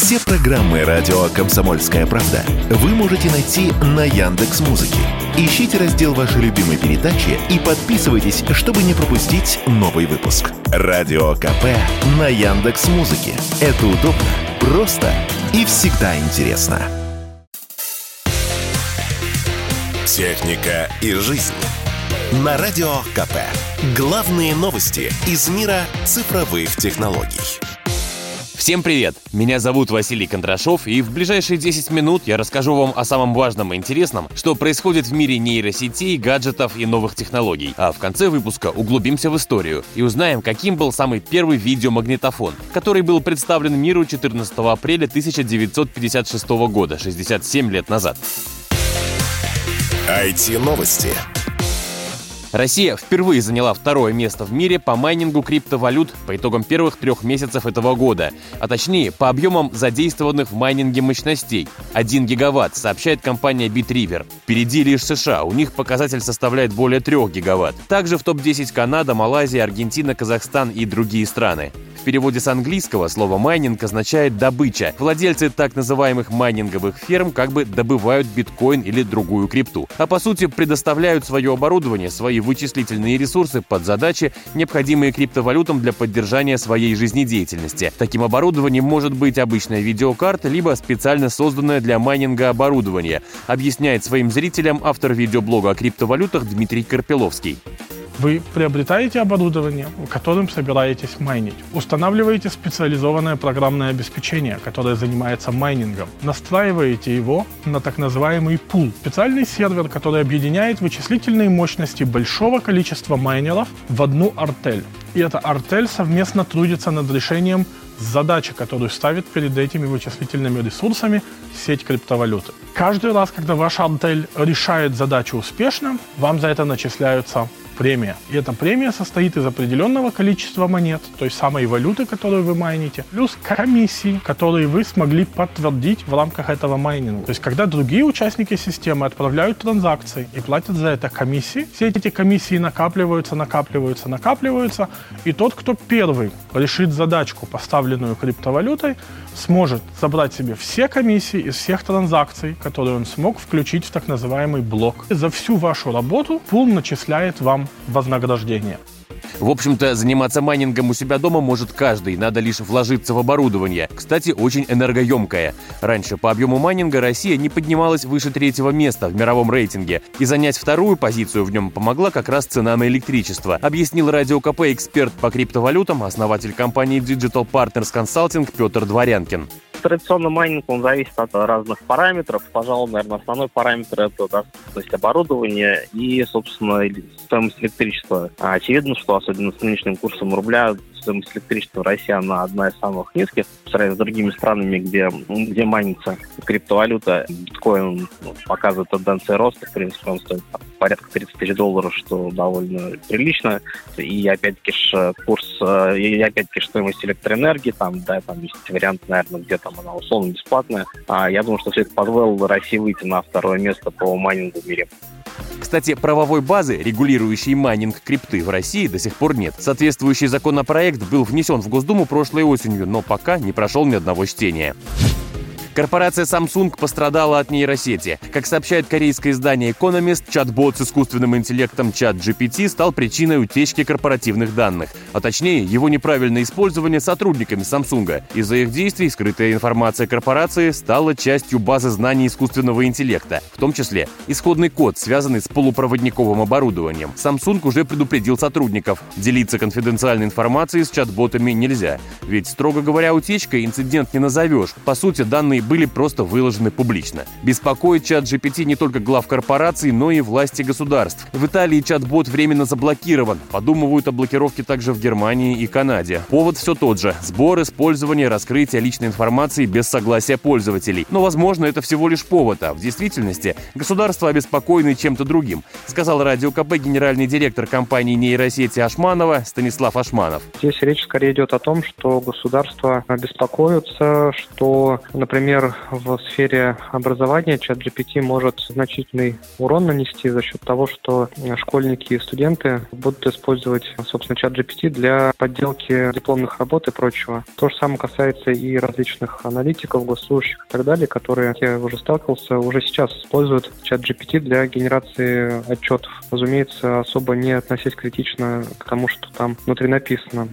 Все программы радио Комсомольская правда вы можете найти на Яндекс Музыке. Ищите раздел вашей любимой передачи и подписывайтесь, чтобы не пропустить новый выпуск. Радио КП на Яндекс Музыке. Это удобно, просто и всегда интересно. Техника и жизнь. На Радио КП. Главные новости из мира цифровых технологий. Всем привет! Меня зовут Василий Кондрашов, и в ближайшие 10 минут я расскажу вам о самом важном и интересном, что происходит в мире нейросетей, гаджетов и новых технологий. А в конце выпуска углубимся в историю и узнаем, каким был самый первый видеомагнитофон, который был представлен миру 14 апреля 1956 года, 67 лет назад. IT-новости. Россия впервые заняла второе место в мире по майнингу криптовалют по итогам первых трех месяцев этого года, а точнее по объемам задействованных в майнинге мощностей. 1 гигаватт, сообщает компания BitRiver. Впереди лишь США, у них показатель составляет более 3 гигаватт. Также в топ-10 Канада, Малайзия, Аргентина, Казахстан и другие страны. В переводе с английского слово «майнинг» означает «добыча». Владельцы так называемых майнинговых ферм как бы добывают биткоин или другую крипту, а по сути предоставляют свое оборудование, свои вычислительные ресурсы под задачи, необходимые криптовалютам для поддержания своей жизнедеятельности. Таким оборудованием может быть обычная видеокарта, либо специально созданное для майнинга оборудование, объясняет своим зрителям автор видеоблога о криптовалютах Дмитрий Карпиловский. Вы приобретаете оборудование, которым собираетесь майнить. Устанавливаете специализованное программное обеспечение, которое занимается майнингом. Настраиваете его на так называемый пул. Специальный сервер, который объединяет вычислительные мощности большого количества майнеров в одну артель. И эта артель совместно трудится над решением задачи, которую ставит перед этими вычислительными ресурсами сеть криптовалюты. Каждый раз, когда ваша артель решает задачу успешно, вам за это начисляются премия. И эта премия состоит из определенного количества монет, той самой валюты, которую вы майните, плюс комиссии, которые вы смогли подтвердить в рамках этого майнинга. То есть, когда другие участники системы отправляют транзакции и платят за это комиссии, все эти комиссии накапливаются, накапливаются, накапливаются, и тот, кто первый решит задачку, поставленную криптовалютой, сможет забрать себе все комиссии из всех транзакций, которые он смог включить в так называемый блок. За всю вашу работу пул начисляет вам вознаграждение. В общем-то, заниматься майнингом у себя дома может каждый, надо лишь вложиться в оборудование. Кстати, очень энергоемкое. Раньше по объему майнинга Россия не поднималась выше третьего места в мировом рейтинге, и занять вторую позицию в нем помогла как раз цена на электричество, объяснил Радио КП эксперт по криптовалютам, основатель компании Digital Partners Consulting Петр Дворянкин. Традиционно майнинг, он зависит от разных параметров. Пожалуй, наверное, основной параметр – это доступность оборудования и, собственно, стоимость электричества. А очевидно, что особенно с нынешним курсом рубля стоимость электричества в России она одна из самых низких по сравнению с другими странами, где, где майнится криптовалюта. Биткоин ну, показывает тенденции роста. В принципе, он стоит порядка 30 тысяч долларов, что довольно прилично. И опять-таки курс, э, и опять-таки стоимость электроэнергии, там, да, там есть вариант, наверное, где там она условно бесплатная. А я думаю, что все это позволило России выйти на второе место по майнингу в мире. Кстати, правовой базы, регулирующей майнинг крипты в России, до сих пор нет. Соответствующий законопроект был внесен в Госдуму прошлой осенью, но пока не прошел ни одного чтения. Корпорация Samsung пострадала от нейросети. Как сообщает корейское издание Economist, чат-бот с искусственным интеллектом ChatGPT стал причиной утечки корпоративных данных, а точнее его неправильное использование сотрудниками Samsung. Из-за их действий скрытая информация корпорации стала частью базы знаний искусственного интеллекта, в том числе исходный код, связанный с полупроводниковым оборудованием. Samsung уже предупредил сотрудников. Делиться конфиденциальной информацией с чат-ботами нельзя. Ведь, строго говоря, утечкой инцидент не назовешь. По сути, данные были просто выложены публично. Беспокоит чат GPT не только глав корпораций, но и власти государств. В Италии чат-бот временно заблокирован. Подумывают о блокировке также в Германии и Канаде. Повод все тот же – сбор, использование, раскрытие личной информации без согласия пользователей. Но, возможно, это всего лишь повод, а в действительности государство обеспокоено чем-то другим, сказал Радио КП генеральный директор компании нейросети Ашманова Станислав Ашманов. Здесь речь скорее идет о том, что государство беспокоится, что, например, например, в сфере образования чат GPT может значительный урон нанести за счет того, что школьники и студенты будут использовать, собственно, чат GPT для подделки дипломных работ и прочего. То же самое касается и различных аналитиков, госслужащих и так далее, которые, я уже сталкивался, уже сейчас используют чат GPT для генерации отчетов. Разумеется, особо не относясь критично к тому, что там внутри написано.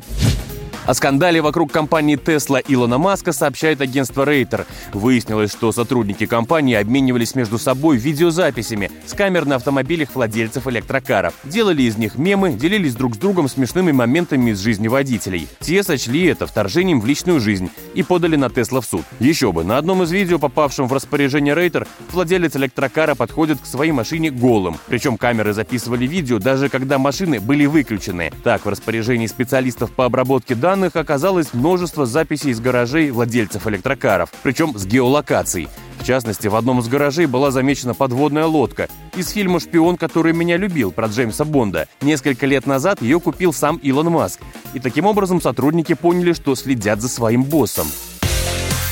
О скандале вокруг компании Tesla Илона Маска сообщает агентство Рейтер. Выяснилось, что сотрудники компании обменивались между собой видеозаписями с камер на автомобилях владельцев электрокаров. Делали из них мемы, делились друг с другом смешными моментами из жизни водителей. Те сочли это вторжением в личную жизнь и подали на Тесла в суд. Еще бы, на одном из видео, попавшем в распоряжение Рейтер, владелец электрокара подходит к своей машине голым. Причем камеры записывали видео даже когда машины были выключены. Так, в распоряжении специалистов по обработке данных данных оказалось множество записей из гаражей владельцев электрокаров, причем с геолокацией. В частности, в одном из гаражей была замечена подводная лодка из фильма «Шпион, который меня любил» про Джеймса Бонда. Несколько лет назад ее купил сам Илон Маск. И таким образом сотрудники поняли, что следят за своим боссом.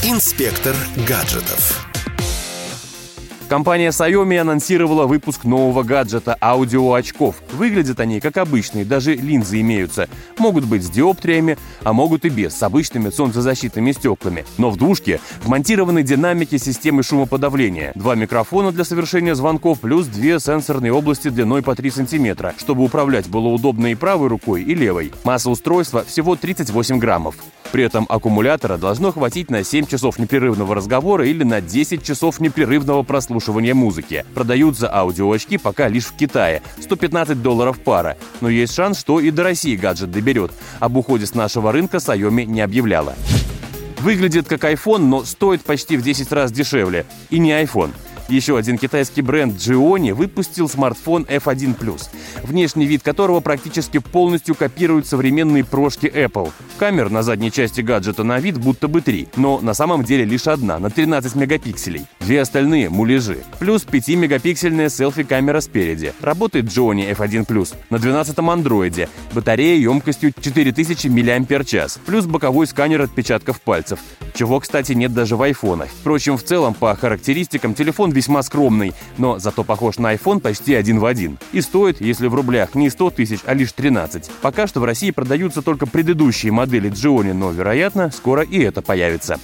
Инспектор гаджетов. Компания Xiaomi анонсировала выпуск нового гаджета аудиоочков. Выглядят они как обычные, даже линзы имеются. Могут быть с диоптриями, а могут и без, с обычными солнцезащитными стеклами. Но в двушке вмонтированы динамики системы шумоподавления, два микрофона для совершения звонков, плюс две сенсорные области длиной по 3 сантиметра, чтобы управлять было удобно и правой рукой, и левой. Масса устройства всего 38 граммов. При этом аккумулятора должно хватить на 7 часов непрерывного разговора или на 10 часов непрерывного прослушивания музыки. Продаются аудиоочки пока лишь в Китае. 115 долларов пара. Но есть шанс, что и до России гаджет доберет. Об уходе с нашего рынка Xiaomi не объявляла. Выглядит как iPhone, но стоит почти в 10 раз дешевле. И не iPhone. Еще один китайский бренд Gionee выпустил смартфон F1 Plus, внешний вид которого практически полностью копирует современные прошки Apple. Камер на задней части гаджета на вид будто бы три, но на самом деле лишь одна, на 13 мегапикселей. Две остальные — муляжи. Плюс 5-мегапиксельная селфи-камера спереди. Работает Gionee F1 Plus на 12-м андроиде. Батарея емкостью 4000 мАч. Плюс боковой сканер отпечатков пальцев. Чего, кстати, нет даже в айфонах. Впрочем, в целом, по характеристикам, телефон весьма скромный, но зато похож на iPhone почти один в один. И стоит, если в рублях, не 100 тысяч, а лишь 13. Пока что в России продаются только предыдущие модели Gionee, но, вероятно, скоро и это появится.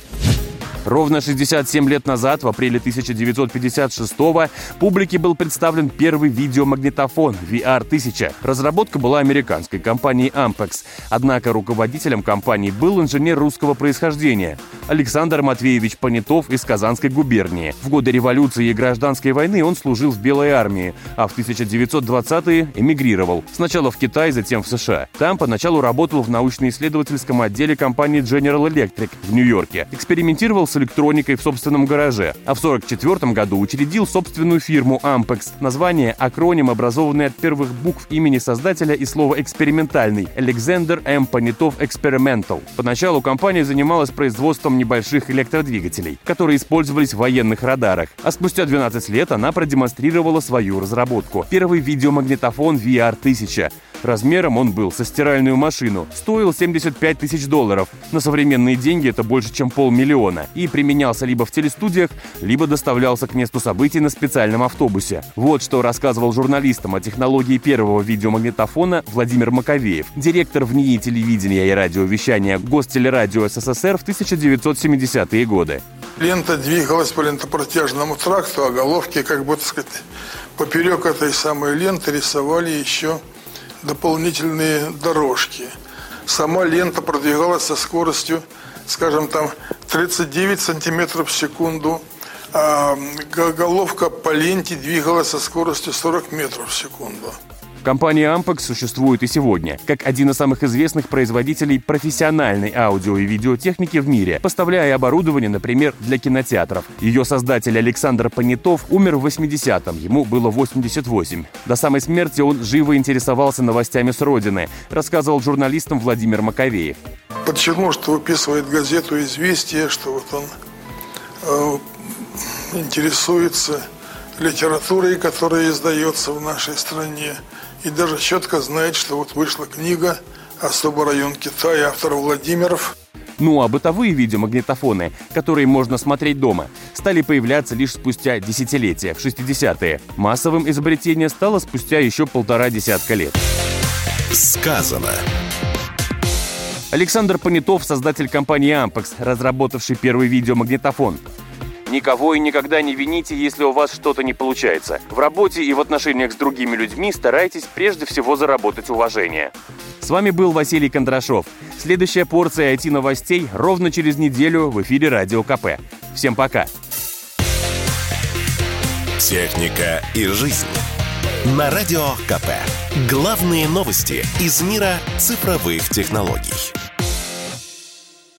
Ровно 67 лет назад, в апреле 1956-го, публике был представлен первый видеомагнитофон VR-1000. Разработка была американской компанией Ampex. Однако руководителем компании был инженер русского происхождения Александр Матвеевич Понятов из Казанской губернии. В годы революции и гражданской войны он служил в Белой армии, а в 1920-е эмигрировал. Сначала в Китай, затем в США. Там поначалу работал в научно-исследовательском отделе компании General Electric в Нью-Йорке. Экспериментировал с электроникой в собственном гараже, а в 1944 году учредил собственную фирму Ampex. Название – акроним, образованный от первых букв имени создателя и слова «экспериментальный» – Alexander M. Понятов Experimental. Поначалу компания занималась производством небольших электродвигателей, которые использовались в военных радарах, а спустя 12 лет она продемонстрировала свою разработку. Первый видеомагнитофон VR-1000 Размером он был со стиральную машину, стоил 75 тысяч долларов. На современные деньги это больше, чем полмиллиона. И применялся либо в телестудиях, либо доставлялся к месту событий на специальном автобусе. Вот что рассказывал журналистам о технологии первого видеомагнитофона Владимир Маковеев, директор в НИИ телевидения и радиовещания Гостелерадио СССР в 1970-е годы. Лента двигалась по лентопротяжному тракту, а головки, как так сказать, поперек этой самой ленты рисовали еще дополнительные дорожки. Сама лента продвигалась со скоростью, скажем, там 39 сантиметров в секунду, а головка по ленте двигалась со скоростью 40 метров в секунду. Компания Ampex существует и сегодня, как один из самых известных производителей профессиональной аудио и видеотехники в мире, поставляя оборудование, например, для кинотеатров. Ее создатель Александр Понятов умер в 80-м, ему было 88. До самой смерти он живо интересовался новостями с родины, рассказывал журналистам Владимир Маковеев. Подчеркнул, что выписывает газету «Известия», что вот он э, интересуется литературой, которая издается в нашей стране и даже четко знает, что вот вышла книга «Особый район Китая» автор Владимиров. Ну а бытовые видеомагнитофоны, которые можно смотреть дома, стали появляться лишь спустя десятилетия, в 60-е. Массовым изобретение стало спустя еще полтора десятка лет. Сказано. Александр Понятов, создатель компании Ampex, разработавший первый видеомагнитофон. Никого и никогда не вините, если у вас что-то не получается. В работе и в отношениях с другими людьми старайтесь прежде всего заработать уважение. С вами был Василий Кондрашов. Следующая порция IT-новостей ровно через неделю в эфире Радио КП. Всем пока. Техника и жизнь. На Радио КП. Главные новости из мира цифровых технологий.